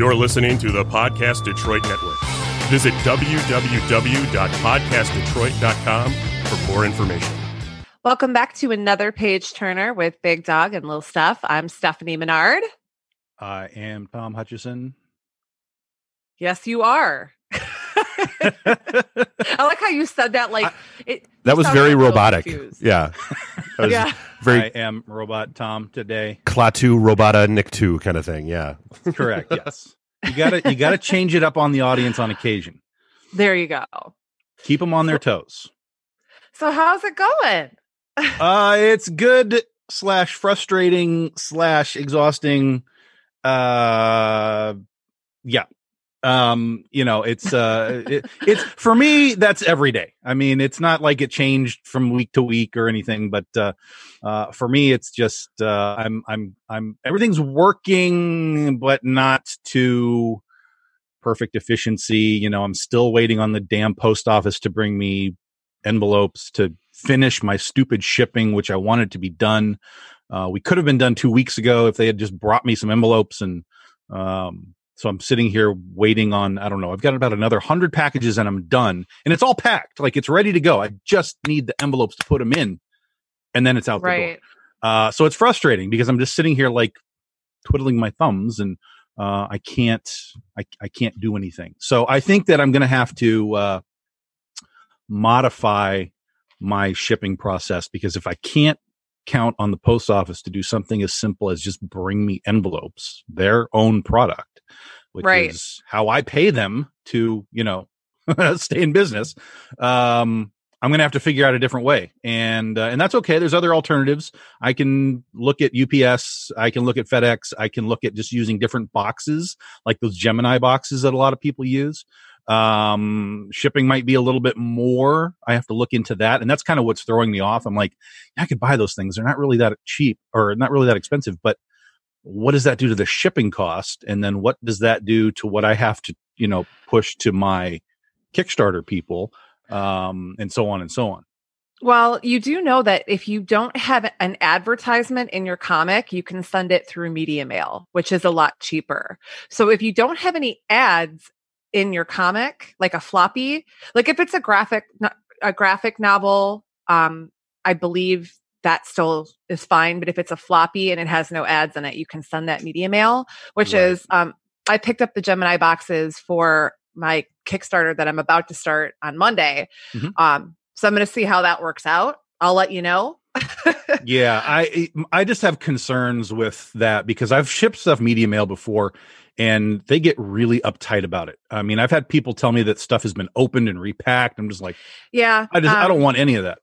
You're listening to the Podcast Detroit Network. Visit www.podcastdetroit.com for more information. Welcome back to another page turner with Big Dog and Little Stuff. I'm Stephanie Menard. I am Tom Hutchison. Yes, you are. I like how you said that. Like it. That was very robotic. confused. Yeah. Was Yeah. Very I am Robot Tom today. Klaatu Robota Nikto kind of thing. Yeah. Correct. Yes. You gotta you gotta change it up on the audience on occasion. There you go. Keep them on their toes. So how's it going? Uh it's good slash frustrating slash exhausting. Uh yeah. Um, you know, it's uh it, it's for me, that's every day. I mean, it's not like it changed from week to week or anything, but uh uh for me it's just uh I'm I'm I'm everything's working but not to perfect efficiency. You know, I'm still waiting on the damn post office to bring me envelopes to finish my stupid shipping, which I wanted to be done. Uh, we could have been done two weeks ago if they had just brought me some envelopes. And um, so I'm sitting here waiting on, I don't know, I've got about another 100 packages and I'm done. And it's all packed. Like it's ready to go. I just need the envelopes to put them in. And then it's out the door. Right. Uh, so it's frustrating because I'm just sitting here like twiddling my thumbs and uh, I can't I, I can't do anything. So I think that I'm going to have to uh, modify my shipping process because if I can't count on the post office to do something as simple as just bring me envelopes, their own product, which Right. is how I pay them to you know stay in business. Um, I'm going to have to figure out a different way, and uh, and that's okay. There's other alternatives. I can look at UPS. I can look at FedEx. I can look at just using different boxes, like those Gemini boxes that a lot of people use. Um, shipping might be a little bit more. I have to look into that, and that's kind of what's throwing me off. I'm like, I could buy those things. They're not really that cheap or not really that expensive, but what does that do to the shipping cost? And then what does that do to what I have to, you know, push to my Kickstarter people? um, and so on and so on. Well, you do know that if you don't have an advertisement in your comic, you can send it through media mail, which is a lot cheaper. So if you don't have any ads in your comic, like a floppy, like if it's a graphic a graphic novel, um, I believe that still is fine. But if it's a floppy and it has no ads in it, you can send that media mail, which Right. is um, I picked up the Gemini boxes for my Kickstarter that I'm about to start on Monday. Mhm. Um, so I'm going to see how that works out. I'll let you know. yeah, I I just have concerns with that because I've shipped stuff media mail before and they get really uptight about it. I mean, I've had people tell me that stuff has been opened and repacked. I'm just like, yeah, I just I um, don't want any of that.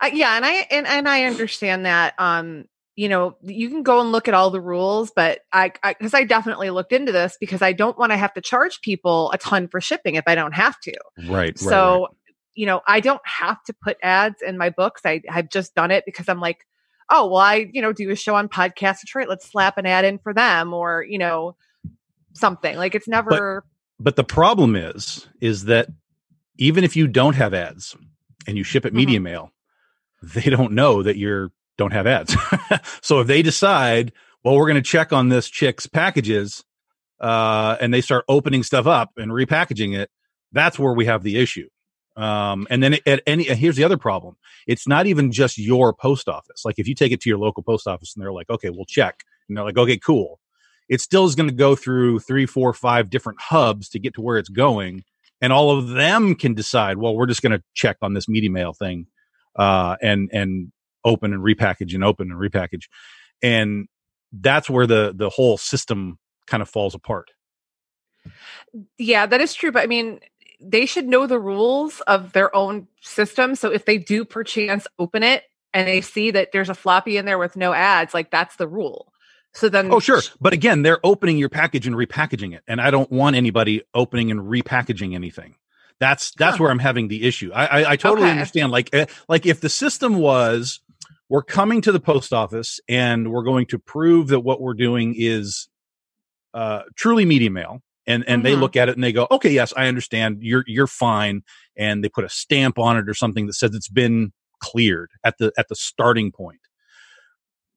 Uh, yeah, and I and, and I understand that. Um, you know, you can go and look at all the rules, but I because I, definitely looked into this because I don't want to have to charge people a ton for shipping if I don't have to. Right. so, you know, I don't have to put ads in my books. I I've just done it because I'm like, oh well, I you know do a show on Podcast Detroit. Let's slap an ad in for them, or you know, something like it's never. but the problem is is that even if you don't have ads and you ship it media mail, they don't know that you're don't have ads. so if they decide, well, we're going to check on this chick's packages, uh, and they start opening stuff up and repackaging it, that's where we have the issue. Um, and then at any, here's the other problem. It's not even just your post office. Like if you take it to your local post office and they're like, okay, we'll check. And they're like, okay, cool. It still is going to go through three, four, five different hubs to get to where it's going. And all of them can decide, well, we're just going to check on this media mail thing, uh, and, and open and repackage and open and repackage. And that's where the, the whole system kind of falls apart. Yeah, that is true. But I mean, they should know the rules of their own system. So if they do perchance open it and they see that there's a floppy in there with no ads, like that's the rule. So then, Oh, sure. But again, they're opening your package and repackaging it. And I don't want anybody opening and repackaging anything. That's that's Huh. where I'm having the issue. I I, I totally Okay. understand. Like eh, like if the system was we're coming to the post office and we're going to prove that what we're doing is uh, truly media mail, and and they Mhm. look at it and they go, okay, yes, I understand. You're you're fine, and they put a stamp on it or something that says it's been cleared at the at the starting point.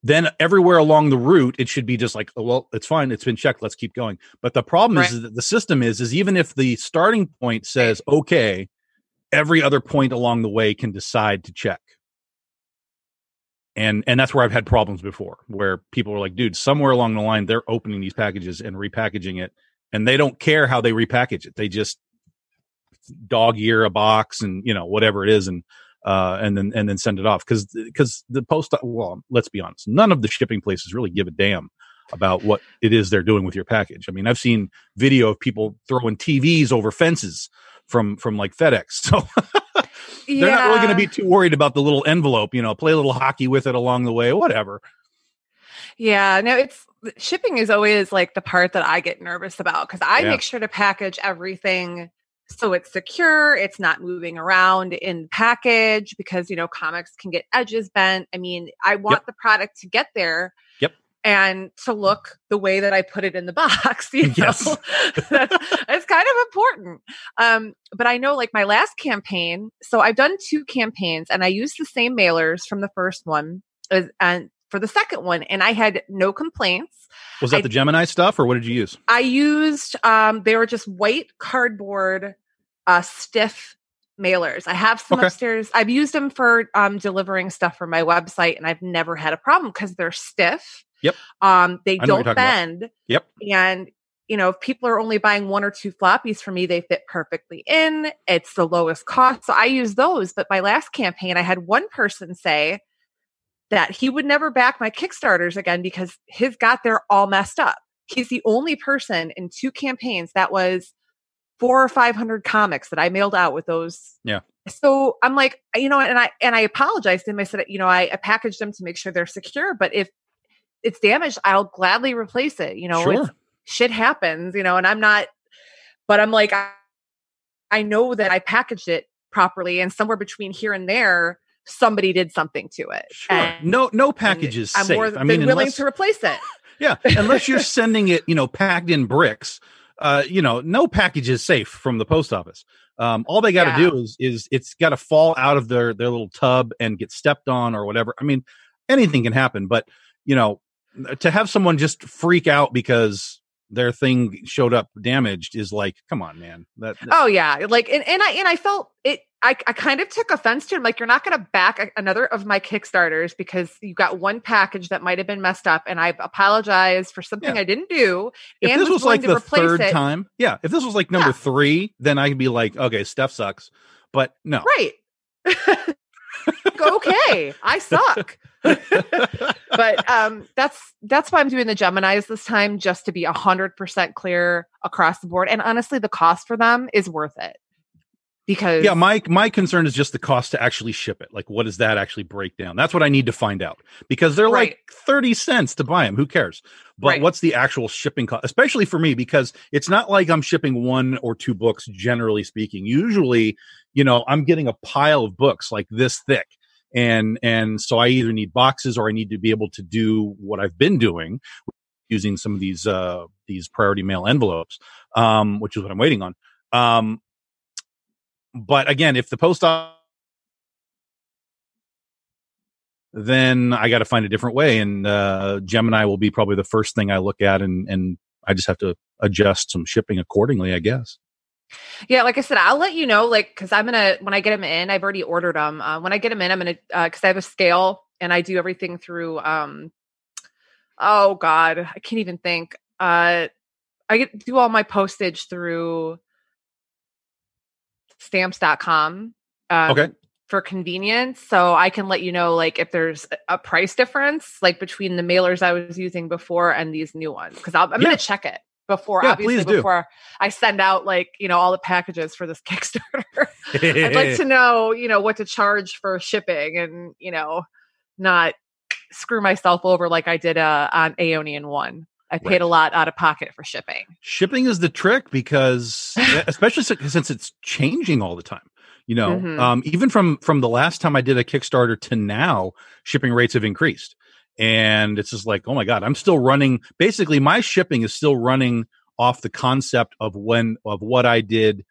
Then everywhere along the route it should be just like oh, well it's fine it's been checked let's keep going. But the problem Right. is that the system is is even if the starting point says okay every other point along the way can decide to check. And and that's where i've had problems before where people are like dude somewhere along the line they're opening these packages and repackaging it and they don't care how they repackage it. They just dog ear a box and you know whatever it is and uh, and then and then send it off. Because because the post well let's be honest none of the shipping places really give a damn about what it is they're doing with your package. I mean i've seen video of people throwing tvs over fences from from like fedex. So they're not really going to be too worried about the little envelope you know play a little hockey with it along the way whatever. Yeah, no, it's shipping is always like the part that I get nervous about because I Yeah. make sure to package everything so it's secure, it's not moving around in package because you know comics can get edges bent. I mean, I want the product to get there. Yep. And to look the way that I put it in the box, you know, Yes. that's, that's kind of important. Um, but I know like my last campaign, so I've done two campaigns and I used the same mailers from the first one and for the second one, and I had no complaints. was that I- the gemini stuff or what did you use I used um they were just white cardboard uh stiff mailers. I have some Okay. upstairs. I've used them for um delivering stuff for my website and I've never had a problem because they're stiff. Yep. Um they I know what you're don't talking about. bend. Yep. And you know, if people are only buying one or two floppies for me, they fit perfectly in. It's the lowest cost. So I use those. But my last campaign, I had one person say that he would never back my Kickstarters again because his got there all messed up. He's the only person in two campaigns that was four or five hundred comics that I mailed out with those. Yeah. So I'm like, you know, and I and I apologized to him. I said, you know, I, I packaged them to make sure they're secure, but if it's damaged, I'll gladly replace it. You know, sure shit happens, you know, and I'm not, but I'm like, I, I know that I packaged it properly, and somewhere between here and there, somebody did something to it. sure And- no no package is I'm safe more i than mean willing unless, to replace it. Yeah, unless you're sending it, you know, packed in bricks. Uh, you know, no package is safe from the post office. Um, all they got to Yeah. do is is it's got to fall out of their their little tub and get stepped on or whatever. I mean, anything can happen, but you know, to have someone just freak out because their thing showed up damaged is like, come on, man. That, that- Oh yeah, like and, and I and I felt it. I, I kind of took offense to him. Like you're not going to back another of my Kickstarters because you got one package that might have been messed up, and I apologize for something Yeah. I didn't do. if and this was willing like the third it. time, yeah, if this was like number Yeah. three, then I'd be like, okay, Steph sucks. But no, right? okay, I suck. but um that's that's why i'm doing the geminis this time just to be 100% clear across the board and honestly the cost for them is worth it because yeah my my concern is just the cost to actually ship it. Like what does that actually break down? That's what i need to find out. Because they're Right. like 30 cents to buy them who cares? But Right. what's the actual shipping cost especially for me because it's not like i'm shipping one or two books generally speaking. Usually you know i'm getting a pile of books like this thick. And and so i either need boxes or i need to be able to do what i've been doing using some of these uh these priority mail envelopes um which is what i'm waiting on. Um but again, if the post office, then I got to find a different way, and uh, Gemini will be probably the first thing I look at, and and I just have to adjust some shipping accordingly, I guess. Yeah, like I said, I'll let you know, like, because I'm gonna when I get them in, I've already ordered them. Uh, when I get them in, I'm gonna because I have a scale and I do everything through. um Oh God, I can't even think. Uh I get do all my postage through stamps.com. Um, Okay. For convenience, so I can let you know, like, if there's a- price difference, like between the mailers I was using before and these new ones, because I'm Yeah. gonna check it before, Yeah, obviously, before I send out like you know all the packages for this Kickstarter. I'd like to know you know what to charge for shipping and you know not screw myself over like I did uh, on Aeonian one. I paid Right. a lot out of pocket for shipping. shipping is the trick because especially since it's changing all the time you know Mhm. um, even from from the last time i did a kickstarter to now shipping rates have increased and it's just like oh my god i'm still running basically my shipping is still running off the concept of when of what i did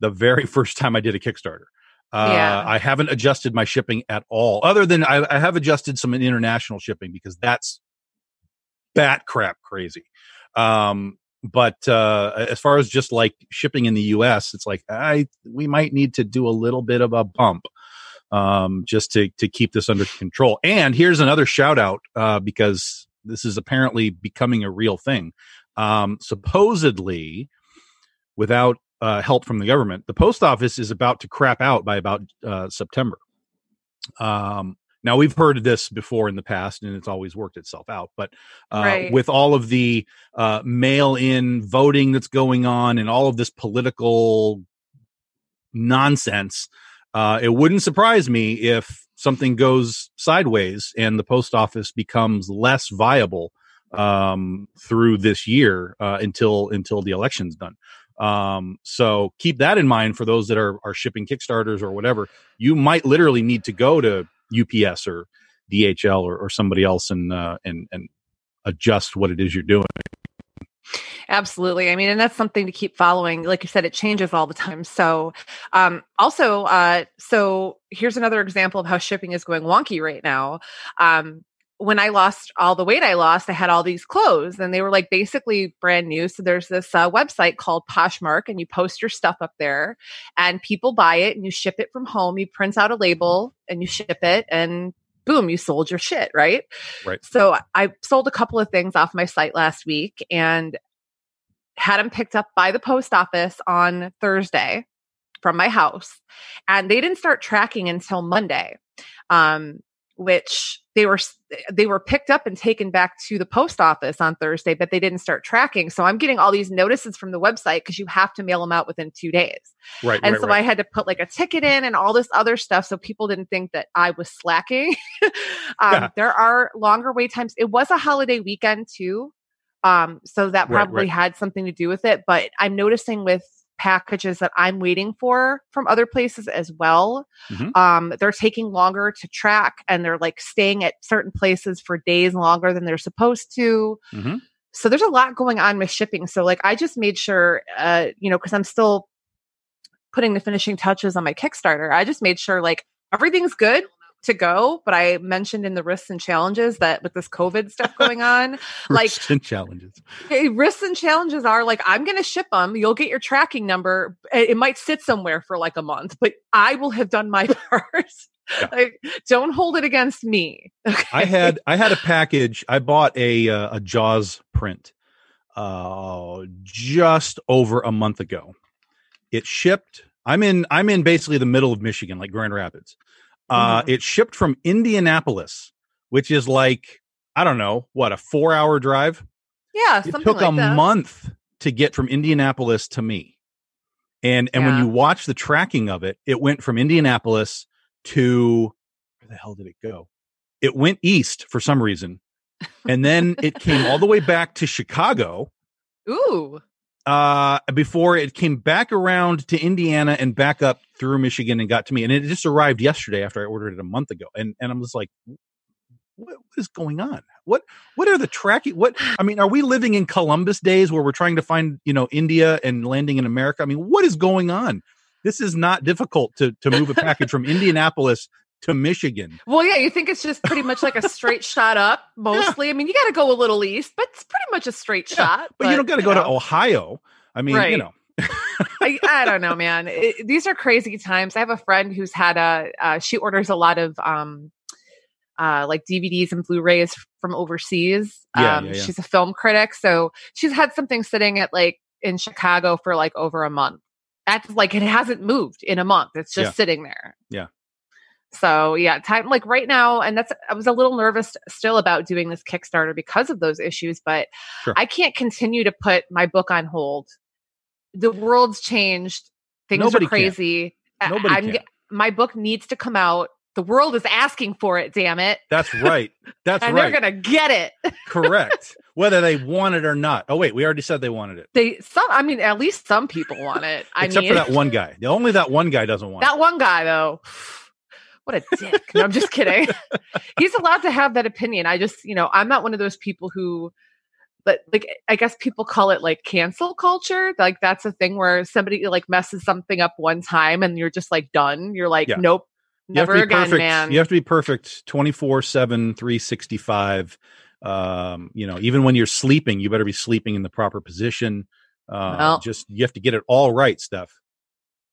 the very first time i did a kickstarter Uh, Yeah. I haven't adjusted my shipping at all, other than I, I have adjusted some international shipping because that's bat crap crazy. Um, but uh, as far as just like shipping in the U.S., it's like I we might need to do a little bit of a bump um, just to to keep this under control. And here's another shout out uh, because this is apparently becoming a real thing. Um, supposedly, without uh, help from the government, the post office is about to crap out by about uh, September. Um, now we've heard this before in the past, and it's always worked itself out. But uh, Right. with all of the uh, mail-in voting that's going on, and all of this political nonsense, uh, it wouldn't surprise me if something goes sideways and the post office becomes less viable um, through this year uh, until until the election's done. Um, so keep that in mind for those that are are shipping Kickstarters or whatever. You might literally need to go to UPS or DHL or, or somebody else and uh, and and adjust what it is you're doing. Absolutely. I mean, and that's something to keep following. Like you said, it changes all the time. So, um, also, uh, so here's another example of how shipping is going wonky right now. Um, when I lost all the weight I lost, I had all these clothes and they were like basically brand new. So there's this uh, website called Poshmark and you post your stuff up there and people buy it and you ship it from home. You print out a label and you ship it and boom, you sold your shit, right? Right. So I sold a couple of things off my site last week and had them picked up by the post office on Thursday from my house. And they didn't start tracking until Monday. Um, which they were they were picked up and taken back to the post office on Thursday, but they didn't start tracking. So I'm getting all these notices from the website because you have to mail them out within two days. Right. And right, so right. I had to put like a ticket in and all this other stuff so people didn't think that I was slacking. um, Yeah. There are longer wait times. It was a holiday weekend too. Um, so that probably right. had something to do with it. But I'm noticing with packages that I'm waiting for from other places as well. Mhm. Um, they're taking longer to track and they're like staying at certain places for days longer than they're supposed to. Mhm. So there's a lot going on with shipping. So like I just made sure, uh, you know, because I'm still putting the finishing touches on my Kickstarter. I just made sure like everything's good to go. But I mentioned in the risks and challenges that with this COVID stuff going on, like Risks and challenges. hey, risks and challenges are like I'm going to ship them. You'll get your tracking number. It might sit somewhere for like a month, but I will have done my part. Yeah. Like, don't hold it against me. I had I had a package. I bought a uh, a Jaws print uh just over a month ago. It shipped. I'm in I'm in basically the middle of Michigan, like Grand Rapids. Uh Mhm. it shipped from Indianapolis, which is like I don't know, what, a 4-hour drive? Yeah, It took like a that. month to get from Indianapolis to me. And and when you watch the tracking of it, it went from Indianapolis to where the hell did it go? It went east for some reason. And then it came all the way back to Chicago Ooh, uh before it came back around to Indiana and back up through Michigan and got to me. And it just arrived yesterday after I ordered it a month ago. And and I'm just like what, is going on? What what are the tracking? What I mean, are we living in Columbus days where we're trying to find you know India and landing in America? I mean, what is going on? This is not difficult to to move a package from Indianapolis to Michigan. well, yeah. You think it's just pretty much like a straight shot up, mostly. I mean, you got to go a little east, but it's pretty much a straight Yeah, shot. But, you don't got to go to. Ohio. I mean, you know, I, I don't know, man. It, these are crazy times. I have a friend who's had a. Uh, she orders a lot of um, uh, like DVDs and Blu-rays from overseas. Yeah, um, yeah, yeah. She's a film critic, so she's had something sitting at like in Chicago for like over a month. That's like it hasn't moved in a month. It's just Yeah. sitting there. Yeah. So yeah, time like right now, and that's I was a little nervous still about doing this Kickstarter because of those issues, but Sure. I can't continue to put my book on hold. The world's changed. Things Nobody are crazy. I- Nobody I'm can. my book needs to come out. The world is asking for it, damn it. that's right. That's and right. they're gonna get it. Correct. Whether they want it or not. Oh wait, we already said they wanted it. They some I mean, at least some people want it. I Except mean for that one guy. The only that one guy doesn't want it. That one guy, though, what a dick. No, I'm just kidding. He's allowed to have that opinion. I just, you know, I'm not one of those people who but like I guess people call it like cancel culture. Like that's a thing where somebody like messes something up one time and you're just like done. You're like, Yeah. nope, never again, perfect. man. You have to be perfect 24 7, 365. Um, you know, even when you're sleeping, you better be sleeping in the proper position. Uh, Well- just you have to get it all right, Steph.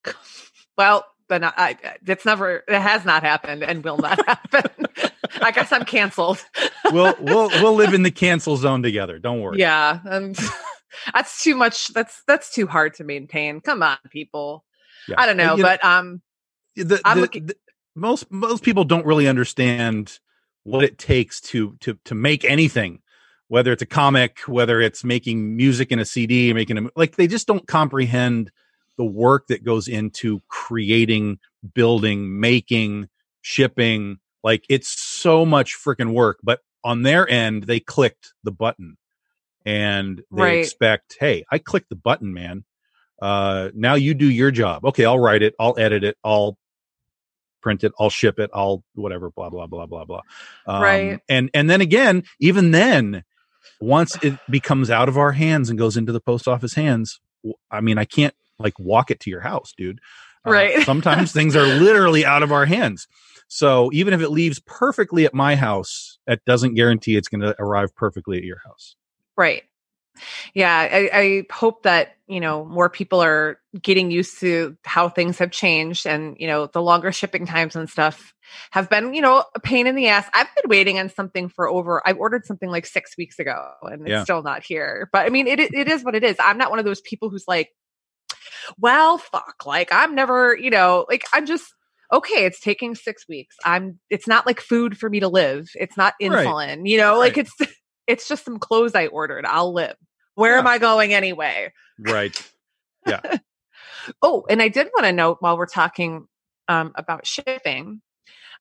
well, but I, I, it's never, it has not happened and will not happen. I guess I'm canceled. We'll we'll we'll live in the cancel zone together. Don't worry. Yeah, and that's too much. That's that's too hard to maintain. Come on, people. Yeah. I don't know, but um, the, I'm the- looking- the- most most people don't really understand what it takes to to to make anything whether it's a comic whether it's making music in a cd making a like they just don't comprehend the work that goes into creating building making shipping like it's so much freaking work but on their end they clicked the button and they Right. expect hey i clicked the button man uh now you do your job okay i'll write it i'll edit it i'll print it i'll ship it i'll whatever blah blah blah blah blah um, Right. and and then again even then once it becomes out of our hands and goes into the post office hands I mean i can't like walk it to your house dude Uh, Right. sometimes things are literally out of our hands so even if it leaves perfectly at my house that doesn't guarantee it's going to arrive perfectly at your house Right. Yeah, I, I hope that you know more people are getting used to how things have changed, and you know the longer shipping times and stuff have been you know a pain in the ass. I've been waiting on something for over. I ordered something like six weeks ago, and it's still not here. But I mean, it it is what it is. I'm not one of those people who's like, well, fuck, like I'm never, you know, like I'm just okay. It's taking six weeks. I'm. It's not like food for me to live. It's not Right. insulin. You know, like it's it's just some clothes I ordered. I'll live. Where Yeah. am I going anyway? right Yeah. Oh, and I did want to note while we're talking um, about shipping,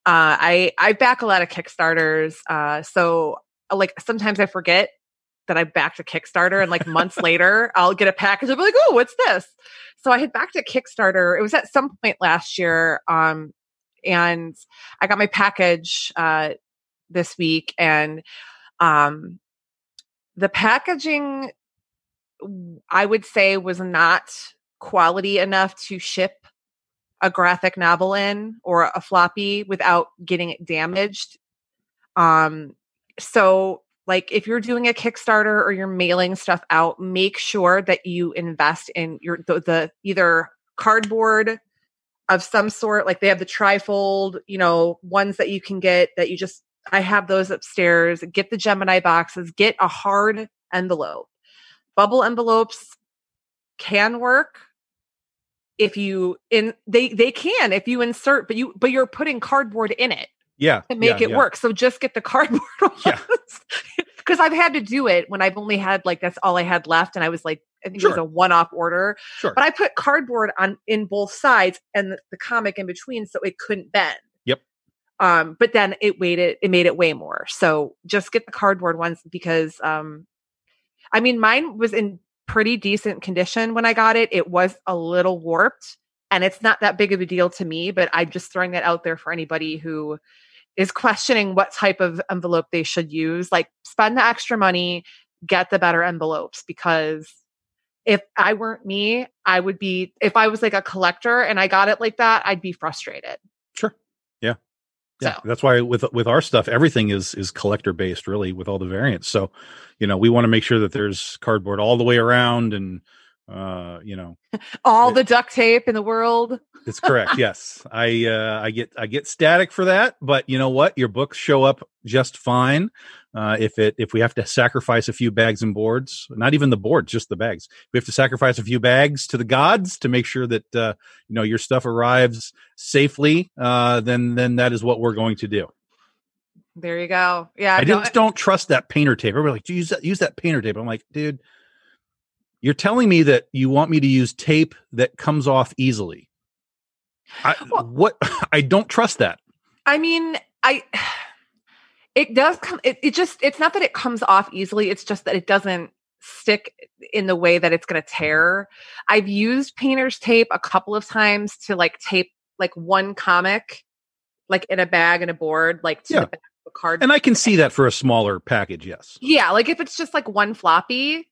uh, I I back a lot of Kickstarters. Uh, so like sometimes I forget that I backed a Kickstarter, and like months later I'll get a package. I'll be like, oh, what's this? So I had backed a Kickstarter. It was at some point last year, um, and I got my package uh, this week, and um, the packaging I would say was not quality enough to ship a graphic novel in or a floppy without getting it damaged. Um so like if you're doing a Kickstarter or you're mailing stuff out, make sure that you invest in your the, the either cardboard of some sort like they have the trifold, you know, ones that you can get that you just I have those upstairs. Get the Gemini boxes, get a hard envelope. Bubble envelopes can work if you in they they can if you insert but you but you're putting cardboard in it yeah to make yeah, it yeah. work. So just get the cardboard Yeah. because i've had to do it when i've only had like that's all i had left and i was like i think it was a one-off order. Sure. But i put cardboard on in both sides and the, the comic in between so it couldn't bend. Yep. um but then it weighed it it made it way more. So just get the cardboard ones because um i mean mine was in pretty decent condition when i got it. It was a little warped and it's not that big of a deal to me but i'm just throwing that out there for anybody who is questioning what type of envelope they should use like spend the extra money get the better envelopes because if i weren't me i would be if i was like a collector and i got it like that i'd be frustrated Sure. Yeah. Yeah. So- That's why with with our stuff, everything is is collector based, really, with all the variants. So, you know, we want to make sure that there's cardboard all the way around, and uh, you know, all Yeah. the duct tape in the world it's correct. yes, I uh, I get I get static for that, but you know what? Your books show up just fine. Uh, if it if we have to sacrifice a few bags and boards, not even the boards, just the bags. We have to sacrifice a few bags to the gods to make sure that uh, you know your stuff arrives safely. Uh, then then that is what we're going to do. there you go yeah I no, just don't trust that painter tape. Everybody like use that use that painter tape. I'm like, dude, you're telling me that you want me to use tape that comes off easily. I Well- what I don't trust that. I mean, I it does come it, it just it's not that it comes off easily, it's just that it doesn't stick in the way that it's going to tear. I've used painter's tape a couple of times to like tape like one comic like in a bag and a board like to Yeah. the back a card. And I can see that for a smaller package, yes. Yeah, like if it's just like one floppy,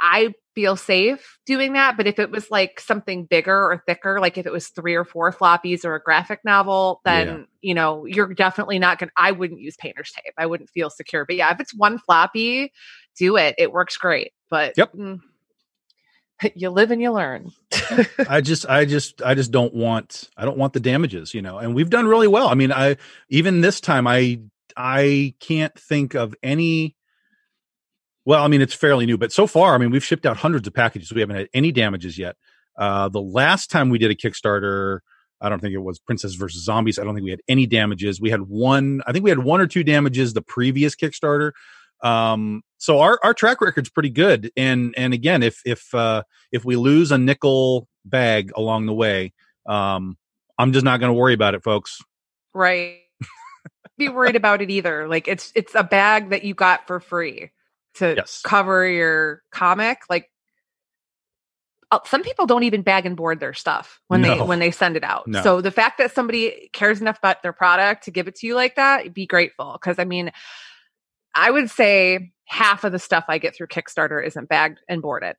I feel safe doing that. But if it was like something bigger or thicker, like if it was three or four floppies or a graphic novel, then Yeah. you know you're definitely not gonna. I wouldn't use painter's tape. I wouldn't feel secure. But yeah, if it's one floppy, do it. It works great. But Yep. mm, you live and you learn. I just I just I just don't want I don't want the damages, you know. And we've done really well. I mean, I even this time I I can't think of any well, I mean, it's fairly new, but so far, I mean, we've shipped out hundreds of packages. We haven't had any damages yet. Uh the last time we did a Kickstarter, I don't think it was Princess versus Zombies. I don't think we had any damages. We had one, I think we had one or two damages the previous Kickstarter. Um so our our track record's pretty good. And and again, if if uh if we lose a nickel bag along the way, um, I'm just not going to worry about it, folks. right. Be worried about it either. Like it's it's a bag that you got for free to Yes. cover your comic. Like uh, some people don't even bag and board their stuff when they when they send it out. No. So the fact that somebody cares enough about their product to give it to you like that, be grateful. Because I mean, I would say half of the stuff I get through Kickstarter isn't bagged and boarded.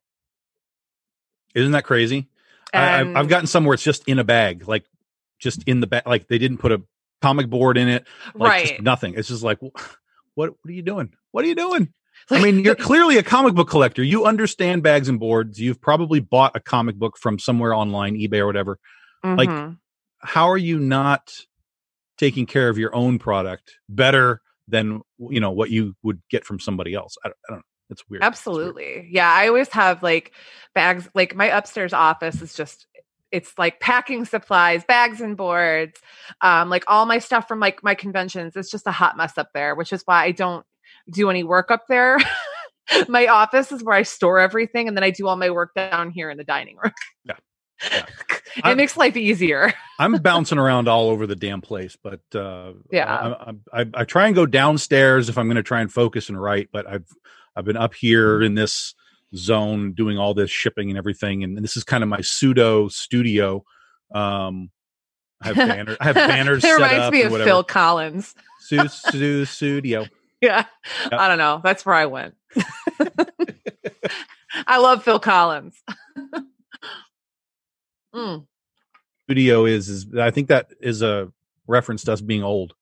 Isn't that crazy? I, I've, And- I've gotten somewhere it's just in a bag, like just in the bag, like they didn't put a comic board in it, like right. just nothing. It's just like, what? What are you doing? What are you doing? I mean, you're clearly a comic book collector. You understand bags and boards. You've probably bought a comic book from somewhere online, eBay or whatever. like, Mhm. How are you not taking care of your own product better than you know what you would get from somebody else? I don't, I don't know. It's weird. It's weird. Absolutely. Yeah. I always have like bags, like my upstairs office is just, it's like packing supplies, bags and boards, um, like all my stuff from like my conventions. It's just a hot mess up there, which is why I don't do any work up there. my office is where I store everything, and then I do all my work down here in the dining room. Yeah. Yeah. it I'm- makes life easier. I'm bouncing around all over the damn place, but uh, Yeah. I, I, I, try and go downstairs if I'm going to try and focus and write. But I've I've been up here in this zone doing all this shipping and everything, and this is kind of my pseudo studio. Um, I have banners. I have banners it reminds me of. Phil Collins. Su- su- studio. Yeah. Yep. I don't know. That's where I went. I love Phil Collins. Mm. Studio is is I think that is a reference to us being old.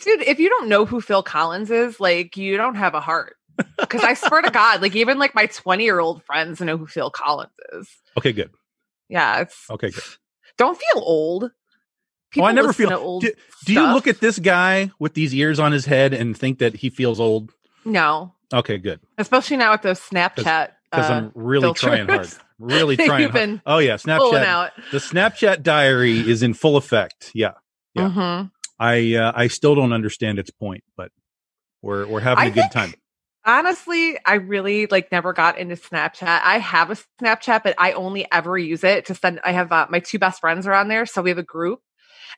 Dude, if you don't know who Phil Collins is, like you don't have a heart. Because I swear to God, like even like my 20 year old friends know who Phil Collins is. Okay, good. Yeah, it's Okay, good. don't feel old. Oh, I never feel-. Do, do you look at this guy with these ears on his head and think that he feels old? no, Okay, good. especially now with those Snapchat. Because uh, I'm really trying hard. Really trying hard. Oh yeah, Snapchat. out. The Snapchat diary is in full effect. Yeah, Yeah. Mhm. I uh, I still don't understand its point, but we're we're having I a good time. Honestly, I really like never got into Snapchat. I have a Snapchat, but I only ever use it to send. I have uh, my two best friends are on there, so we have a group,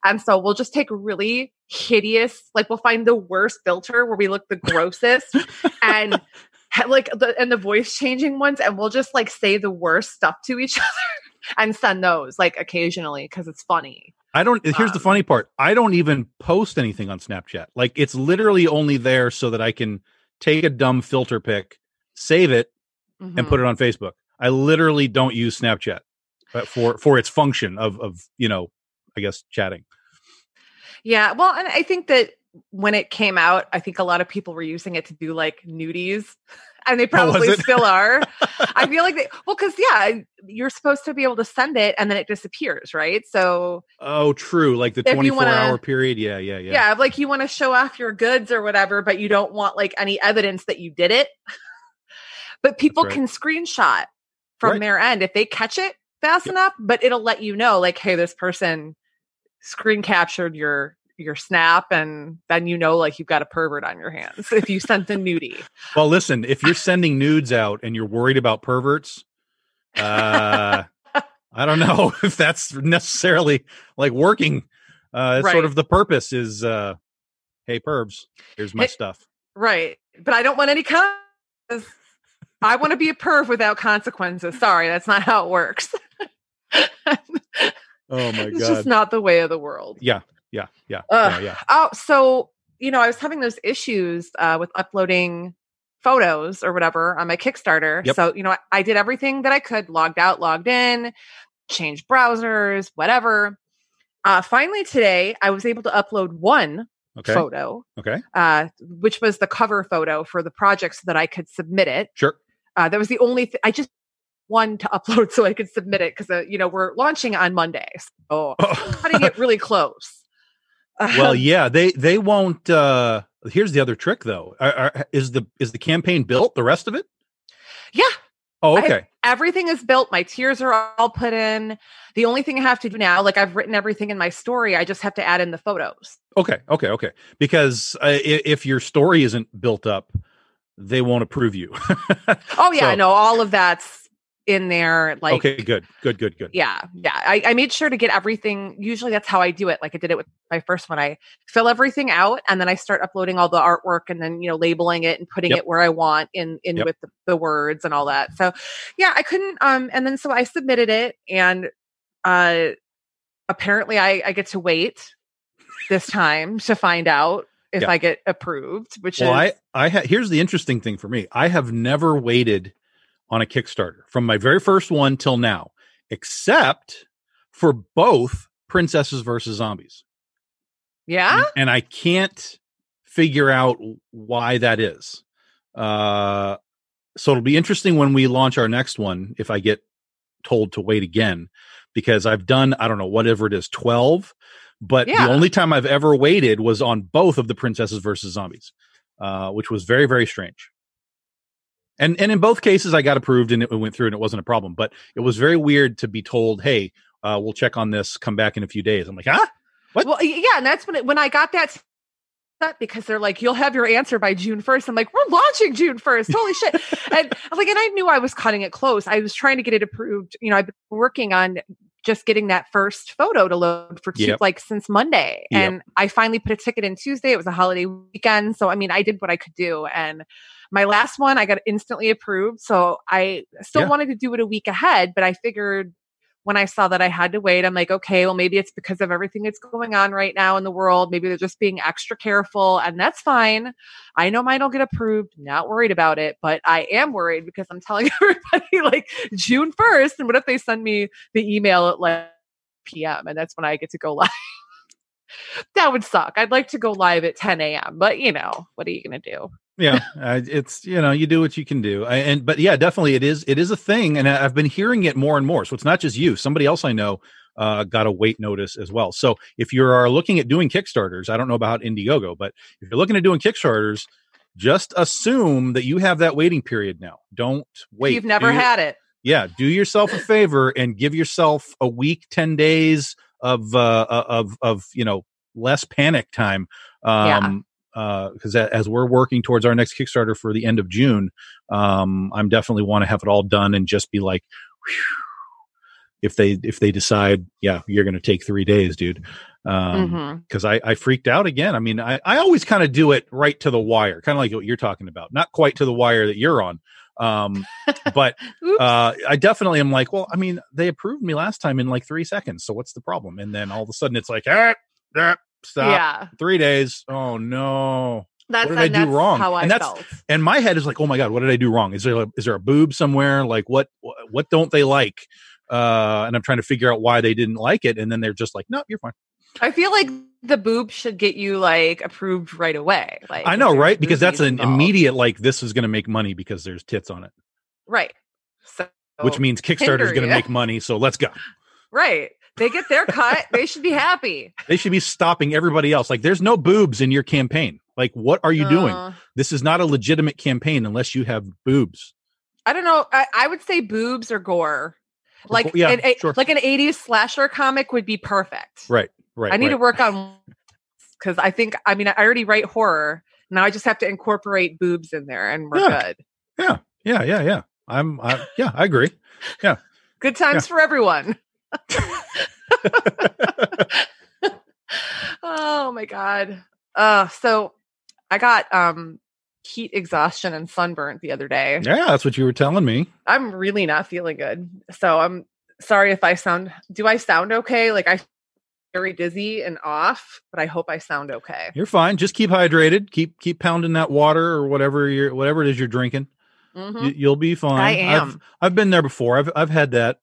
and so we'll just take really hideous, like we'll find the worst filter where we look the grossest, and like the and the voice changing ones, and we'll just like say the worst stuff to each other and send those like occasionally because it's funny. I don't. Here's the Um, funny part. I don't even post anything on Snapchat. Like it's literally only there so that I can take a dumb filter pic, save it, and Mhm. put it on Facebook. I literally don't use Snapchat uh, for for its function of of you know, I guess chatting. Yeah, well, and I think that when it came out, I think a lot of people were using it to do like nudies, and they Oh, probably still are. I feel like they, well, because yeah, you're supposed to be able to send it and then it disappears, right? So Oh, true. Like the 24 wanna- hour period. Yeah, yeah, yeah. yeah, like you want to show off your goods or whatever, but you don't want like any evidence that you did it. but people right. can screenshot from Right. their end if they catch it fast Yep. enough, but it'll let you know, like, hey, this person screen captured your your snap and then you know like you've got a pervert on your hands if you sent the nudie. Well, listen, if you're sending nudes out and you're worried about perverts, uh, I don't know if that's necessarily like working. Uh, it's sort of the purpose is, uh, hey, pervs, here's my Hey- stuff. right but i don't want any consequences. I want to be a perv without consequences. Sorry that's not how it works Oh my it's just not the way of the world Yeah, yeah, yeah, yeah, yeah. oh so you know, I was having those issues uh, with uploading photos or whatever on my Kickstarter. Yep. So, you know, I, I did everything that I could, logged out, logged in, changed browsers, whatever. Uh, finally, today, I was able to upload one Okay. photo, Okay. uh, which was the cover photo for the project so that I could submit it. Sure. Uh, that was the only thing I just one to upload so I could submit it because, uh, you know, we're launching on Monday. So cutting it really close. well, yeah, they they won't. uh Here's the other trick, though. Are, are, is the is the campaign built? The rest of it? yeah, Oh, okay. everything is built. My tiers are all put in. The only thing I have to do now, like I've written everything in my story, I just have to add in the photos. Okay. Okay. Okay. Because uh, if your story isn't built up, they won't approve you. Oh yeah, So- no, all of that's in there. Like, okay. Good. Good. Good. Good. yeah, yeah. I, I made sure to get everything. Usually, that's how I do it. Like I did it with my first one. I fill everything out, and then I start uploading all the artwork, and then you know labeling it and putting Yep. it where I want in in Yep. with the, the words and all that. So, yeah, I couldn't. Um, and then so I submitted it, and uh, apparently I I get to wait this time to find out if. I get approved, which Well, is I I ha- here's the interesting thing for me. I have never waited on a Kickstarter from my very first one till now, except for both Princesses versus Zombies. yeah. and, and I can't figure out why that is. Uh, so it'll be interesting when we launch our next one if I get told to wait again, because I've done I don't know whatever it is twelve, but Yeah. the only time I've ever waited was on both of the Princesses versus Zombies, uh, which was very very strange. And and in both cases I got approved and it went through and it wasn't a problem, but it was very weird to be told, hey. Uh, we'll check on this. Come back in a few days. I'm like, ah, What? Well, yeah, and that's when it, when I got that because they're like, you'll have your answer by June first. I'm like, we're launching June first. Holy shit! And I'm like, and I knew I was cutting it close. I was trying to get it approved. You know, I've been working on just getting that first photo to load for two, Yep. like since Monday, Yep. and I finally put a ticket in Tuesday. It was a holiday weekend, so I mean, I did what I could do, and. My last one, I got instantly approved. So I still Yeah. wanted to do it a week ahead, but I figured when I saw that I had to wait, I'm like, okay, well, maybe it's because of everything that's going on right now in the world. Maybe they're just being extra careful, and that's fine. I know mine will get approved, not worried about it, but I am worried because I'm telling everybody like June 1st. And what if they send me the email at like PM and that's when I get to go live? that would suck. I'd like to go live at 10 a.m., but you know, what are you going to do? Yeah uh, it's you know you do what you can do I, and but yeah definitely it is it is a thing and i've been hearing it more and more so it's not just you somebody else i know uh, got a wait notice as well so if you are looking at doing kickstarters i don't know about indiegogo but if you're looking at doing kickstarters just assume that you have that waiting period now don't wait You've never Do your- had it. yeah do yourself a favor and give yourself a week 10 days of uh of of you know less panic time um because as we're working towards our next kickstarter for the end of june um i'm definitely want to have it all done and just be like whew, if they if they decide yeah you're gonna take three days dude um Mhm. because I, I freaked out again. I mean, I, I always kind of do it right to the wire, kind of like what you're talking about. Not quite to the wire that you're on. Um, but uh, I definitely am like, well, I mean, they approved me last time in like three seconds. So what's the problem? And then all of a sudden it's like, ah, ah, stop. yeah. Three days. Oh no. That's, did I do that's wrong? how I And that's- felt. And my head is like, oh my God, what did I do wrong? Is there a, is there a boob somewhere? Like what, what don't they like? Uh, and I'm trying to figure out why they didn't like it. And then they're just like, no, you're fine. I feel like the boob should get you like approved right away. Like I know, right? Because that's an involved. immediate like this is going to make money because there's tits on it, right. So which means Kickstarter is going to make money. So let's go. right. They get their cut. they should be happy. They should be stopping everybody else. Like, there's no boobs in your campaign. Like, what are you doing? Uh, This is not a legitimate campaign unless you have boobs. I don't know. I, I would say boobs or gore. Like yeah, an, a- sure. like an 80s slasher comic would be perfect. Right, right. I need right. to work on because I think I mean I already write horror. Now I just have to incorporate boobs in there and we're Yeah. good. Yeah, yeah, yeah, yeah. I'm, I, yeah, I agree. Yeah. good times for everyone. oh my god. Uh so I got um heat exhaustion and sunburnt the other day. Yeah, that's what you were telling me. I'm really not feeling good. So I'm sorry if I sound do I sound okay? Like I very dizzy and off, but I hope I sound okay. You're fine. Just keep hydrated. Keep keep pounding that water or whatever you're whatever it is you're drinking. Mhm. You, you'll be fine. I I've, am. I've been there before. I've I've had that.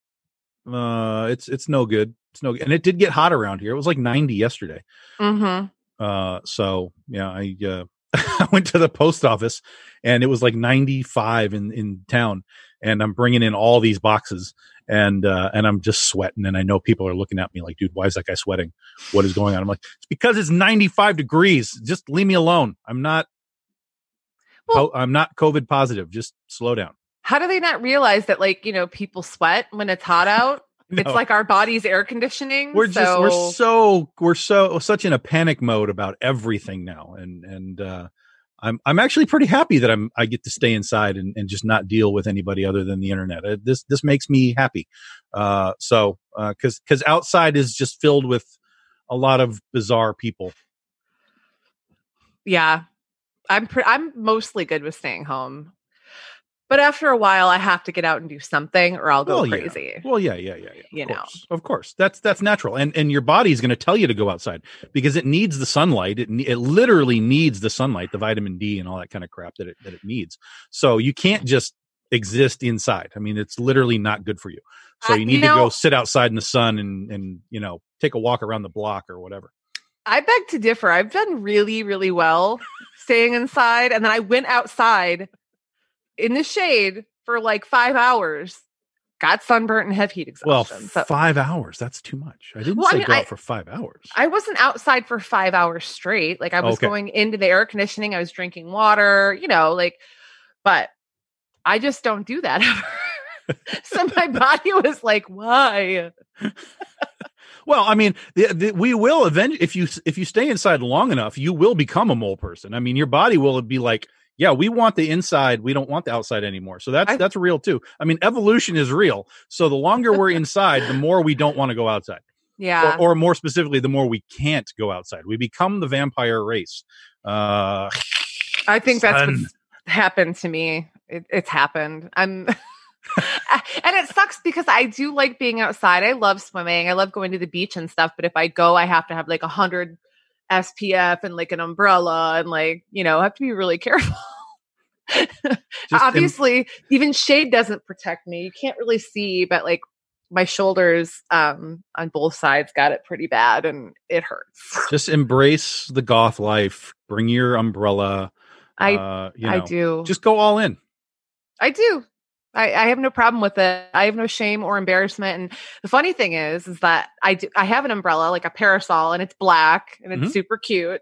Uh, it's it's no good. It's no good. And it did get hot around here. It was like 90 yesterday. hmm Uh, so yeah, I uh, I went to the post office and it was like 95 in in town, and I'm bringing in all these boxes and uh, and I'm just sweating, and I know people are looking at me like, dude, why is that guy sweating? What is going on? I'm like, it's because it's 95 degrees. Just leave me alone. I'm not. Well- I'm not COVID positive. Just slow down. How do they not realize that, like, you know, people sweat when it's hot out? It's like our body's air conditioning. we're just we're so we're so such in a panic mode about everything now and and uh i'm i'm actually pretty happy that i'm i get to stay inside and, and just not deal with anybody other than the internet uh, this this makes me happy uh so uh because because outside is just filled with a lot of bizarre people yeah, I'm pre- I'm mostly good with staying home. But after a while, I have to get out and do something, or I'll go Well, yeah. crazy. well yeah yeah yeah yeah. You of know. course, of course. That's that's natural. And and your body's going to tell you to go outside because it needs the sunlight. It, it literally needs the sunlight the vitamin d and all that kind of crap that it that it needs. So you can't just exist inside. I mean it's literally not good for you. So you you need to go sit outside in the sun and and you know take a walk around the block or whatever. I beg to differ. I've done really, really well staying inside, and then I went outside in the shade for like five hours. Got sunburnt and have heat well exhaustion. so five hours that's too much i didn't Well, I mean, go I- out for five hours I wasn't outside for five hours straight. Like I was Okay. going into the air conditioning, I was drinking water, you know, like, but I just don't do that ever. so my body was like, why? Well, I mean, the, the, we will eventually if you if you stay inside long enough, you will become a mole person. I mean, your body will be like, yeah, we want the inside, we don't want the outside anymore. So that's I- that's real too. I mean, evolution is real. So the longer we're inside, the more we don't want to go outside, Yeah. or, or more specifically, the more we can't go outside. We become the vampire race. Uh, I think that's son. what's happened to me. It, it's happened. I'm, and it sucks because I do like being outside. I love swimming. I love going to the beach and stuff. But if I go, I have to have like a hundred SPF and like an umbrella and like you know, I have to be really careful. Obviously, even shade doesn't protect me. You can't really see, but like my shoulders um on both sides got it pretty bad and it hurts. just embrace the goth life. Bring your umbrella. I uh, you know, I do. Just go all in. I do. I, I have no problem with it. I have no shame or embarrassment. And the funny thing is, is that I do, I have an umbrella, like a parasol, and it's black and it's Mhm. super cute.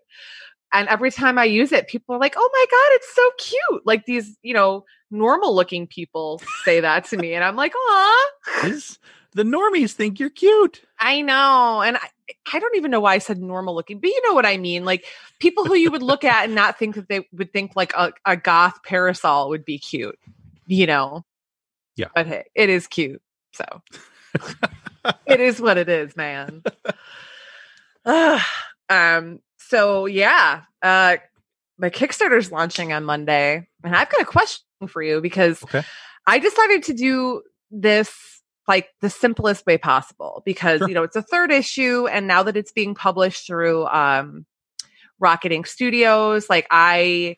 And every time I use it, people are like, "Oh my god, it's so cute!" Like these, you know, normal looking people say that to me, and I'm like, "Aw, the normies think you're cute? I know." And I, I don't even know why I said normal looking, but you know what I mean. Like people who you would look at and not think that they would think like a, a goth parasol would be cute, you know. Yeah. But hey, it is cute. So it is what it is, man. Um, so yeah, uh my Kickstarter's launching on Monday, and I've got a question for you because Okay. I decided to do this like the simplest way possible because Sure. you know it's a third issue, and now that it's being published through um Rocketing Studios, like I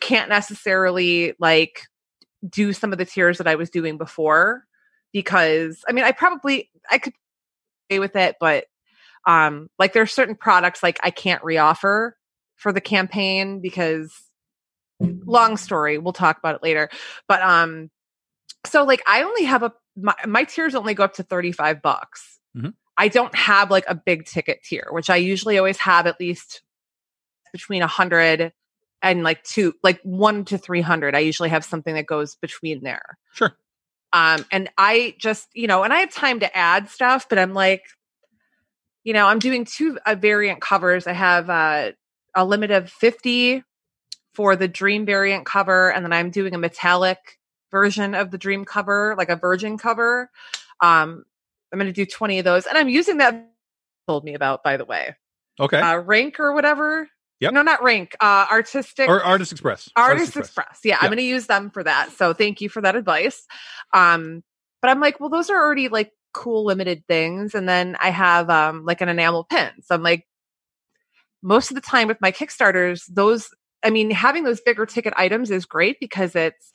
can't necessarily like do some of the tiers that I was doing before because I mean I probably I could with it, but um like are certain products like I can't reoffer for the campaign because long story, we'll talk about it later. But um so like I only have a my, my tiers only go up to 35 bucks. Mhm. I don't have like a big ticket tier, which I usually always have at least between a hundred and like two, like one to 300. I usually have something that goes between there. Sure. Um, and I just, you know, and I have time to add stuff, but I'm like, you know, I'm doing two uh, variant covers. I have uh, a limit of 50 for the dream variant cover, and then I'm doing a metallic version of the dream cover, like a virgin cover. Um, I'm going to do 20 of those, and I'm using that told me about, by the way, Okay. uh, rank or whatever. Yep. No, not rank. Uh, artistic or Artist Express. Artist Express. Yeah, I'm going to use them for that. So thank you for that advice. Um, but I'm like, well, those are already like cool limited things. And then I have um like an enamel pin. So I'm like most of the time with my Kickstarters, those I mean, having those bigger ticket items is great because it's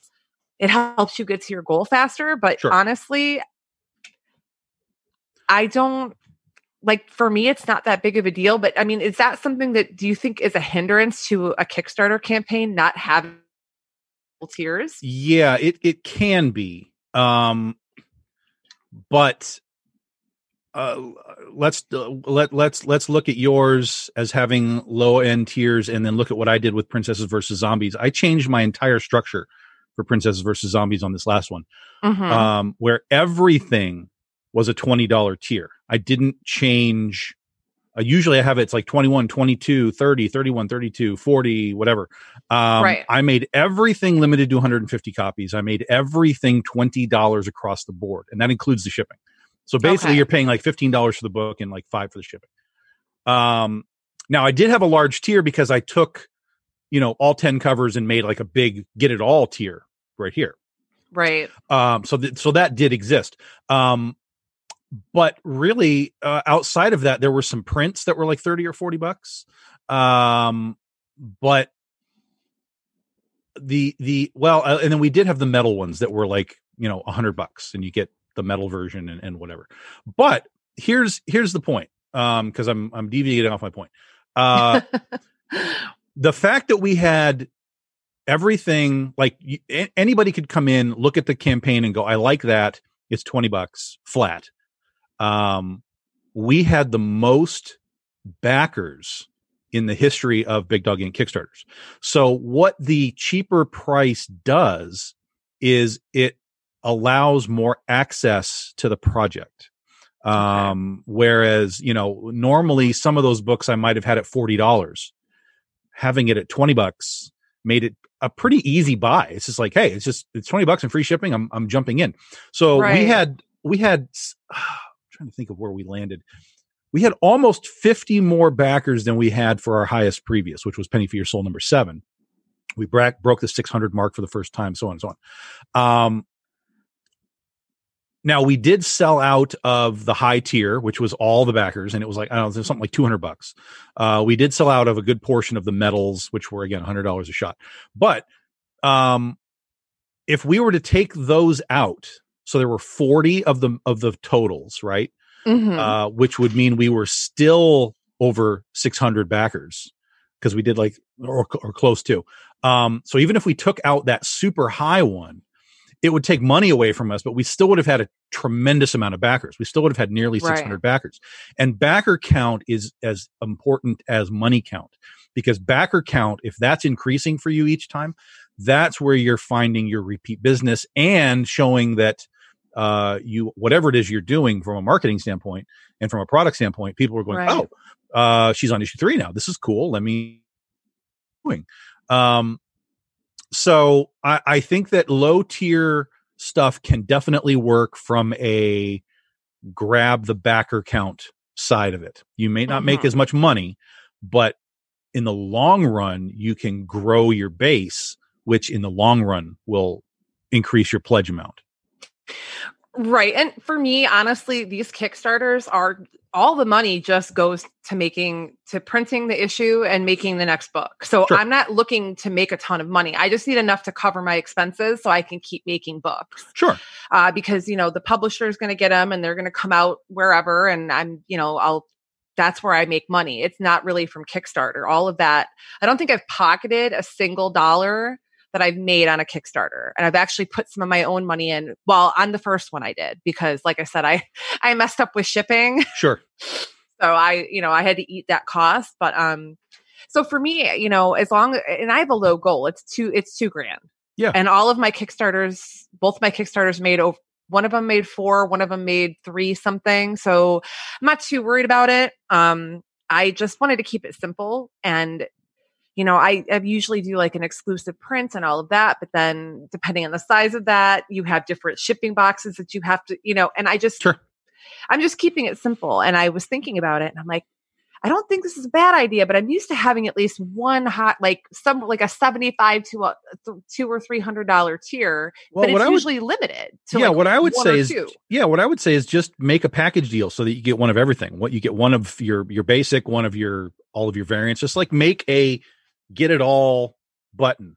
it helps you get to your goal faster. But Sure. honestly, I don't like for me it's not that big of a deal. But I mean, is that something that do you think is a hindrance to a Kickstarter campaign not having tiers? Yeah, it it can be. Um but uh let's uh, let let's let's look at yours as having low end tiers and then look at what I did with princesses versus zombies. I changed my entire structure for princesses versus zombies on this last one. Mhm. Um where everything was a $20 tier. I didn't change uh, usually I have it, it's like 21, 22, 30, 31, 32, 40, whatever. Um, Right. I made everything limited to 150 copies. I made everything $20 across the board, and that includes the shipping. So basically, Okay. you're paying like $15 for the book and like five for the shipping. Um, now I did have a large tier because I took, you know, all 10 covers and made like a big get it all tier right here. right. Um, so th- so that did exist. Um, but really, uh, outside of that, there were some prints that were like thirty or forty bucks. Um, but the the well, uh, and then we did have the metal ones that were like you know a hundred bucks, and you get the metal version and, and whatever. But here's here's the point, um, because I'm I'm deviating off my point. Uh, the fact that we had everything like anybody could come in look at the campaign and go i like that it's 20 bucks flat um we had the most backers in the history of Big Dog Ink kickstarters so what the cheaper price does is it allows more access to the project um whereas you know normally some of those books i might have had at $40 having it at 20 bucks made it a pretty easy buy. It's just like, hey, it's just it's 20 bucks and free shipping. I'm I'm jumping in. So we had we had trying to think of where we landed. We had almost 50 more backers than we had for our highest previous, which was Penny for Your Soul number seven. We bra- broke the 600 mark for the first time, so on and so on. Um, now we did sell out of the high tier, which was all the backers, and it was like I don't know, something like 200 bucks. Uh, we did sell out of a good portion of the metals, which were again $100 a shot. But um, if we were to take those out, so there were 40 of the of the totals, right? Mhm. Uh, which would mean we were still over 600 backers because we did like or, or close to. Um, so even if we took out that super high one, it would take money away from us, but we still would have had a tremendous amount of backers. We still would have had nearly Right. 600 backers. And backer count is as important as money count because backer count, if that's increasing for you each time, that's where you're finding your repeat business and showing that uh, you whatever it is you're doing from a marketing standpoint and from a product standpoint, people are going, Right. oh, uh, she's on issue three now. This is cool. Let me doing. Um, so I, I think that low tier stuff can definitely work from a grab the backer count side of it. You may not make Mhm. as much money, but in the long run, you can grow your base, which in the long run will increase your pledge amount. Right. And for me, honestly, these Kickstarters are all the money just goes to making to printing the issue and making the next book. So Sure. I'm not looking to make a ton of money. I just need enough to cover my expenses so I can keep making books. Sure. Uh, because you know the publisher is going to get them and they're going to come out wherever, and I'm you know I'll that's where I make money. It's not really from Kickstarter. All of that. I don't think I've pocketed a single dollar that I've made on a Kickstarter. And I've actually put some of my own money in. Well, on the first one I did because like I said, I I messed up with shipping. Sure. So I, you know, I had to eat that cost. But um so for me, you know, as long and I have a low goal, it's two it's two grand. Yeah. And all of my Kickstarters, both my Kickstarters made over one of them made four, one of them made three something. So I'm not too worried about it. Um, I just wanted to keep it simple and you know, I, I usually do like an exclusive print and all of that, but then depending on the size of that, you have different shipping boxes that you have to, you know, and I just, Sure. I'm just keeping it simple. And I was thinking about it and I'm like, I don't think this is a bad idea, but I'm used to having at least one hot, like some, like a 75 to a th- two or $300 tier, Well, but it's I would- usually limited to yeah, like what I would say is two. yeah, what I would say is just make a package deal so that you get one of everything. What you get one of your your basic, one of your all of your variants. Just like make a get it all button.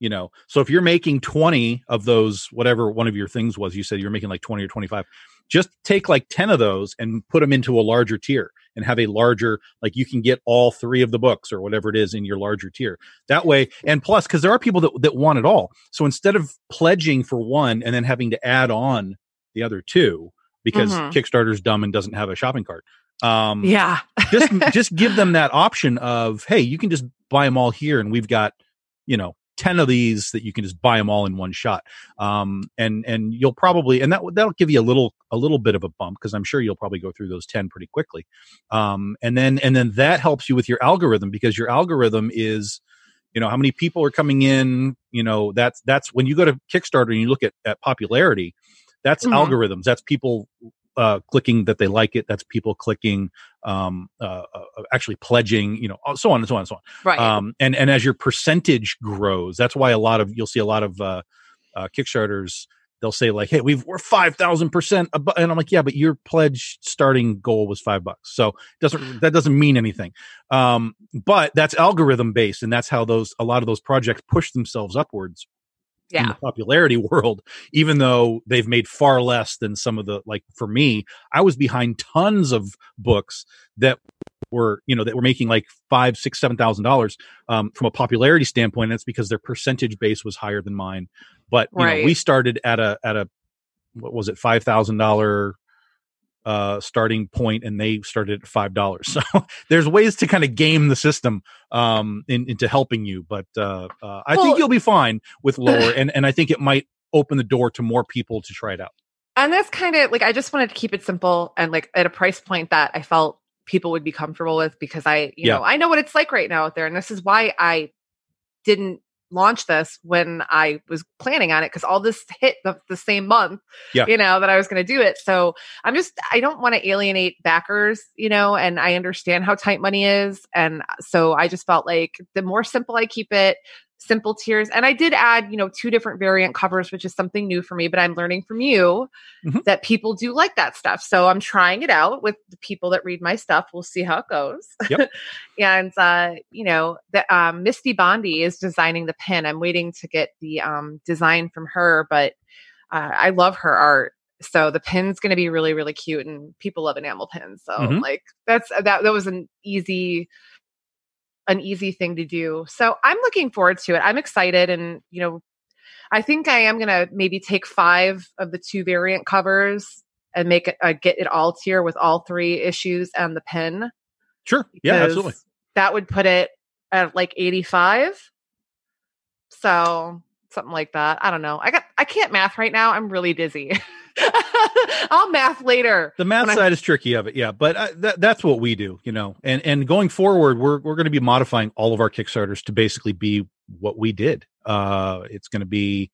You know, so if you're making 20 of those, whatever one of your things was, you said you're making like 20 or 25, just take like 10 of those and put them into a larger tier and have a larger, like you can get all three of the books or whatever it is in your larger tier. That way, and plus, because there are people that, that want it all. So instead of pledging for one and then having to add on the other two, because Mhm. Kickstarter's dumb and doesn't have a shopping cart. Um, Yeah. just just give them that option of hey you can just buy them all here and we've got you know 10 of these that you can just buy them all in one shot um and and you'll probably and that that'll give you a little a little bit of a bump because i'm sure you'll probably go through those 10 pretty quickly um and then and then that helps you with your algorithm because your algorithm is you know how many people are coming in you know that's that's when you go to kickstarter and you look at at popularity that's Mhm. algorithms that's people uh, clicking that they like it. That's people clicking, um, uh, uh, actually pledging, you know, so on and so on and so on. Right. Um, and and as your percentage grows, that's why a lot of you'll see a lot of uh, uh, Kickstarters. They'll say like, "Hey, we've we're five thousand percent," and I'm like, "Yeah, but your pledge starting goal was five bucks, so it doesn't that doesn't mean anything." Um, but that's algorithm based, and that's how those a lot of those projects push themselves upwards in the popularity world, even though they've made far less than some of the like for me, I was behind tons of books that were, you know, that were making like five, six, seven thousand dollars um from a popularity standpoint. That's because their percentage base was higher than mine. But you know, we started at a at a what was it, five thousand dollar uh starting point and they started at five dollars so there's ways to kind of game the system um in, into helping you but uh, uh i Well- think you'll be fine with lower and and i think it might open the door to more people to try it out And that's kind of like I just wanted to keep it simple and like at a price point that I felt people would be comfortable with because I, you Yeah. know, I know what it's like right now out there. And this is why I didn't launch this when I was planning on it because all this hit the, the same month, Yeah. you know, that I was going to do it. So I'm just, I don't want to alienate backers, you know, and I understand how tight money is. And uh, so I just felt like the more simple I keep it, simple tiers. And I did add, you know, two different variant covers, which is something new for me, but I'm learning from you Mhm. that people do like that stuff. So I'm trying it out with the people that read my stuff. We'll see how it goes. Yep. and uh, you know, the um Misty Bondi is designing the pin. I'm waiting to get the um design from her, but uh, I love her art. So the pin's going to be really, really cute, and people love enamel pins. So Mhm. like that's that that was an easy an easy thing to do. So I'm looking forward to it. I'm excited and you know I think I am going to maybe take 5 of the two variant covers and make it a get it all tier with all three issues and the pin. sure yeah absolutely That would put it at like 85. So something like that. I don't know. I got I can't math right now. I'm really dizzy. I'll math later. the math when I- side is tricky of it yeah but uh, that, that's what we do you know and and going forward we're we're going to be modifying all of our kickstarters to basically be what we did. Uh it's going to be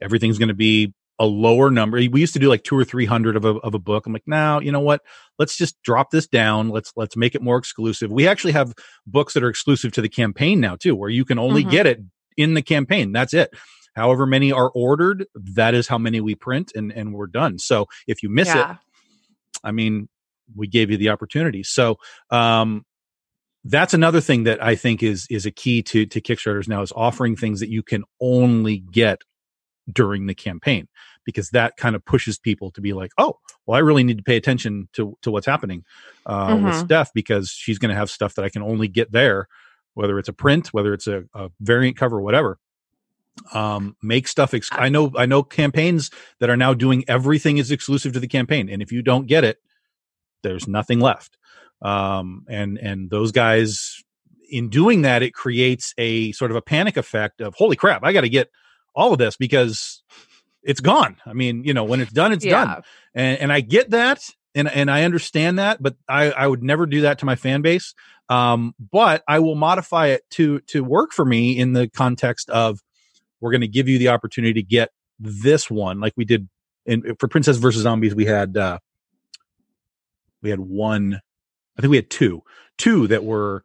everything's going to be a lower number. We used to do like two or three hundred of a, of a book. I'm like now you know what? Let's just drop this down. Let's let's make it more exclusive. We actually have books that are exclusive to the campaign now too where you can only Mhm. get it in the campaign. That's it however many are ordered that is how many we print and and we're done so if you miss it. I mean, we gave you the opportunity. So um, that's another thing that I think is is a key to to Kickstarters now is offering things that you can only get during the campaign because that kind of pushes people to be like, oh, well, I really need to pay attention to to what's happening uh, with Mhm. Steph because she's going to have stuff that I can only get there, whether it's a print, whether it's a, a variant cover, whatever. Um, make stuff. Ex- I know, I know campaigns that are now doing everything is exclusive to the campaign, and if you don't get it, there's nothing left. Um, and and those guys, in doing that, it creates a sort of a panic effect of holy crap, I got to get all of this because it's gone. I mean, you know, when it's done, it's done and and I get that and and I understand that, but I I would never do that to my fan base. Um, but I will modify it to to work for me in the context of we're going to give you the opportunity to get this one, like we did in for Princess versus Zombies. We had uh, we had one I think we had two, two that were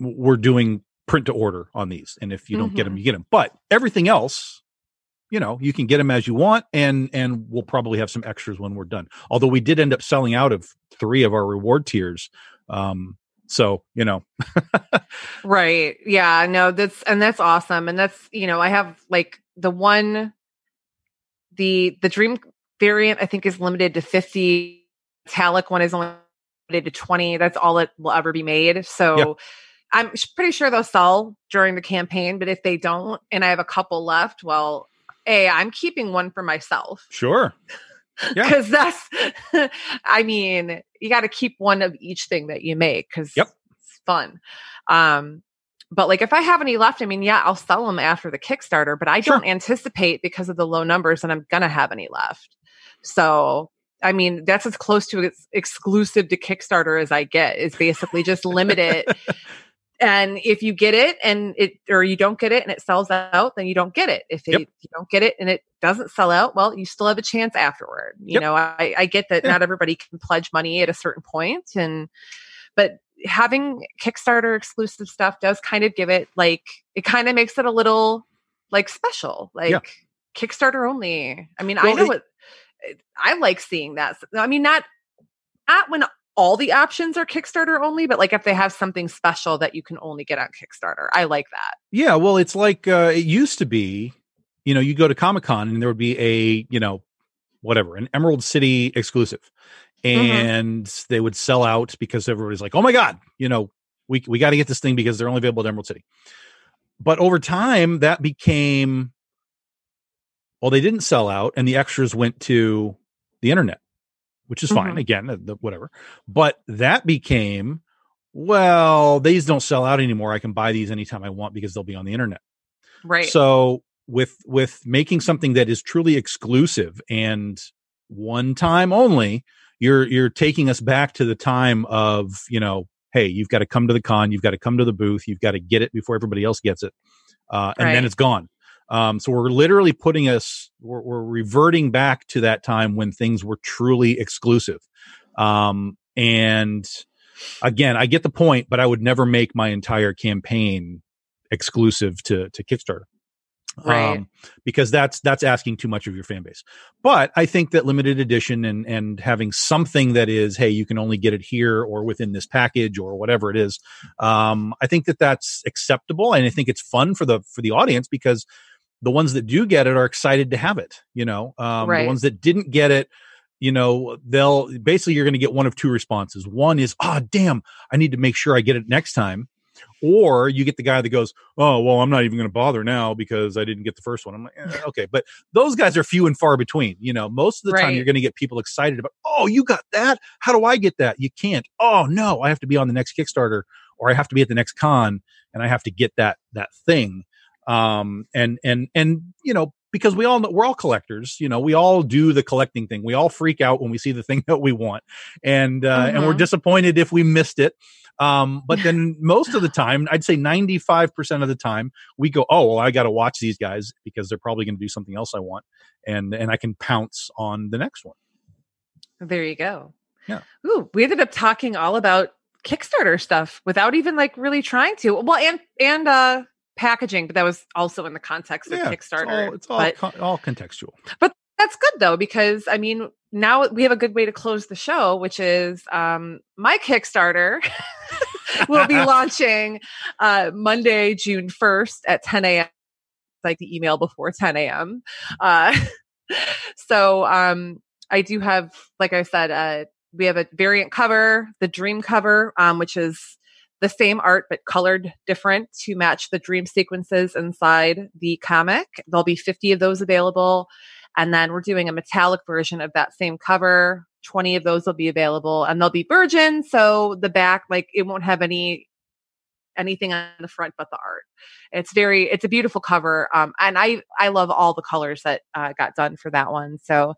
were doing print to order on these, and if you don't get them, you get them. But everything else, you know, you can get them as you want, and and we'll probably have some extras when we're done. Although we did end up selling out of three of our reward tiers. Um, so you know, Right. Yeah. No, that's and that's awesome. And that's, you know, I have like the one the the dream variant I think is limited to 50. Metallic one is only limited to 20. That's all it will ever be made. So. I'm pretty sure they'll sell during the campaign, but if they don't and I have a couple left, well, A, I'm keeping one for myself. sure, Yeah. Because that's I mean, you got to keep one of each thing that you make because Yep. it's fun. Um, but like if I have any left, I mean, yeah, I'll sell them after the Kickstarter, but I Sure. don't anticipate because of the low numbers that I'm gonna have any left. So I mean, that's as close to ex- exclusive to Kickstarter as I get. Is basically just limit it. And if you get it and it, or you don't get it and it sells out, then you don't get it. If it, Yep. you don't get it and it doesn't sell out, well, you still have a chance afterward. You Yep. know, I, I get that Yeah. not everybody can pledge money at a certain point and, but having Kickstarter exclusive stuff does kind of give it like, it kind of makes it a little like special, like Yeah. Kickstarter only. I mean, I know it- what I like seeing that. I mean, not, not when all the options are Kickstarter only, but like if they have something special that you can only get on Kickstarter. I like that. yeah. Well, it's like uh, it used to be. You know, you go to Comic Con and there would be a you know whatever an Emerald City exclusive, Mm-hmm. and they would sell out because everybody's like, oh my god, you know, we we got to get this thing because they're only available at Emerald City. But over time, that became well, they didn't sell out, and the extras went to the internet, which is fine. Mhm. Again, the, whatever. But that became well, these don't sell out anymore. I can buy these anytime I want because they'll be on the internet. Right. So with with making something that is truly exclusive and one time only, you're you're taking us back to the time of you know, hey, you've got to come to the con, you've got to come to the booth, you've got to get it before everybody else gets it, uh, and then it's gone. Um, so we're literally putting us, we're, we're reverting back to that time when things were truly exclusive. Um, and again, I get the point, but I would never make my entire campaign exclusive to to Kickstarter. Right. because that's that's asking too much of your fan base. But I think that limited edition and and having something that is, hey, you can only get it here or within this package or whatever it is, um, I think that that's acceptable, and I think it's fun for the for the audience because the ones that do get it are excited to have it. You know, um, Right. the ones that didn't get it. You know, they'll basically you're going to get one of two responses. One is, oh, damn, I need to make sure I get it next time. Or you get the guy that goes, oh, well, I'm not even going to bother now because I didn't get the first one. I'm like, eh, okay. But those guys are few and far between. You know, most of the time you're going to get people excited about, oh, you got that? How do I get that? You can't. Oh, no, I have to be on the next Kickstarter or I have to be at the next con and I have to get that, that thing. Um, and, and, and, you know, because we all know we're all collectors, you know, we all do the collecting thing. We all freak out when we see the thing that we want. And, uh, and we're Mhm. disappointed if we missed it. Um, but then most of the time, I'd say 95% of the time we go, Oh, well, I got to watch these guys because they're probably going to do something else I want. And, and I can pounce on the next one. There you go. Yeah. Ooh, we ended up talking all about Kickstarter stuff without even like really trying to. Well, and and uh packaging, but that was also in the context of Yeah, Kickstarter. It's all, it's all, con- all contextual. But that's good though because I mean now we have a good way to close the show, which is um my Kickstarter will be launching uh Monday, June first at 10 a.m. Like the email before 10 a.m. Uh, so um I do have, like I said, uh we have a variant cover, the dream cover, um, which is the same art but colored different to match the dream sequences inside the comic. There'll be 50 of those available. And then we're doing a metallic version of that same cover. 20 of those will be available and they'll be virgin. So the back, like it won't have any anything on the front but the art. It's very, it's a beautiful cover. Um, and I, I love all the colors that uh, got done for that one. So,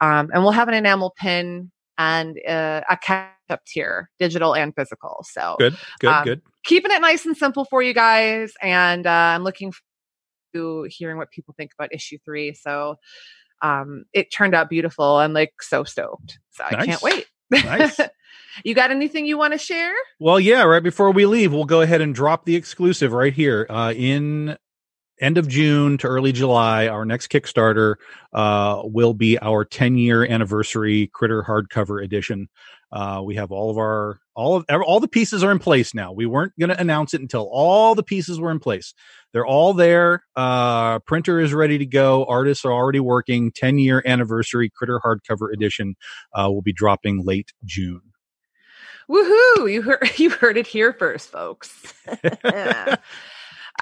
um, and we'll have an enamel pin and uh, a catch up tier, digital and physical. So Good, good, Um, good. keeping it nice and simple for you guys. And uh, I'm looking forward to hearing what people think about issue three. So um, it turned out beautiful. I'm like so stoked. So I can't wait. Nice. You got anything you want to share? Well, yeah, right before we leave, we'll go ahead and drop the exclusive right here. Uh, in end of June to early July, our next Kickstarter uh, will be our 10 year anniversary Critter hardcover edition. Uh, we have all of our all of all the pieces are in place now. We weren't going to announce it until all the pieces were in place. They're all there. Uh, printer is ready to go. Artists are already working. 10 year anniversary Critter hardcover edition uh, will be dropping late June. Woohoo! You heard you heard it here first, folks.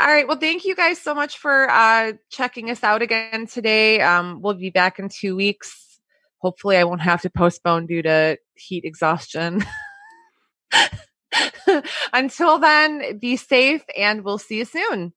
All right. Well, thank you guys so much for uh, checking us out again today. Um, we'll be back in two weeks. Hopefully, I won't have to postpone due to heat exhaustion. Until then, be safe and we'll see you soon.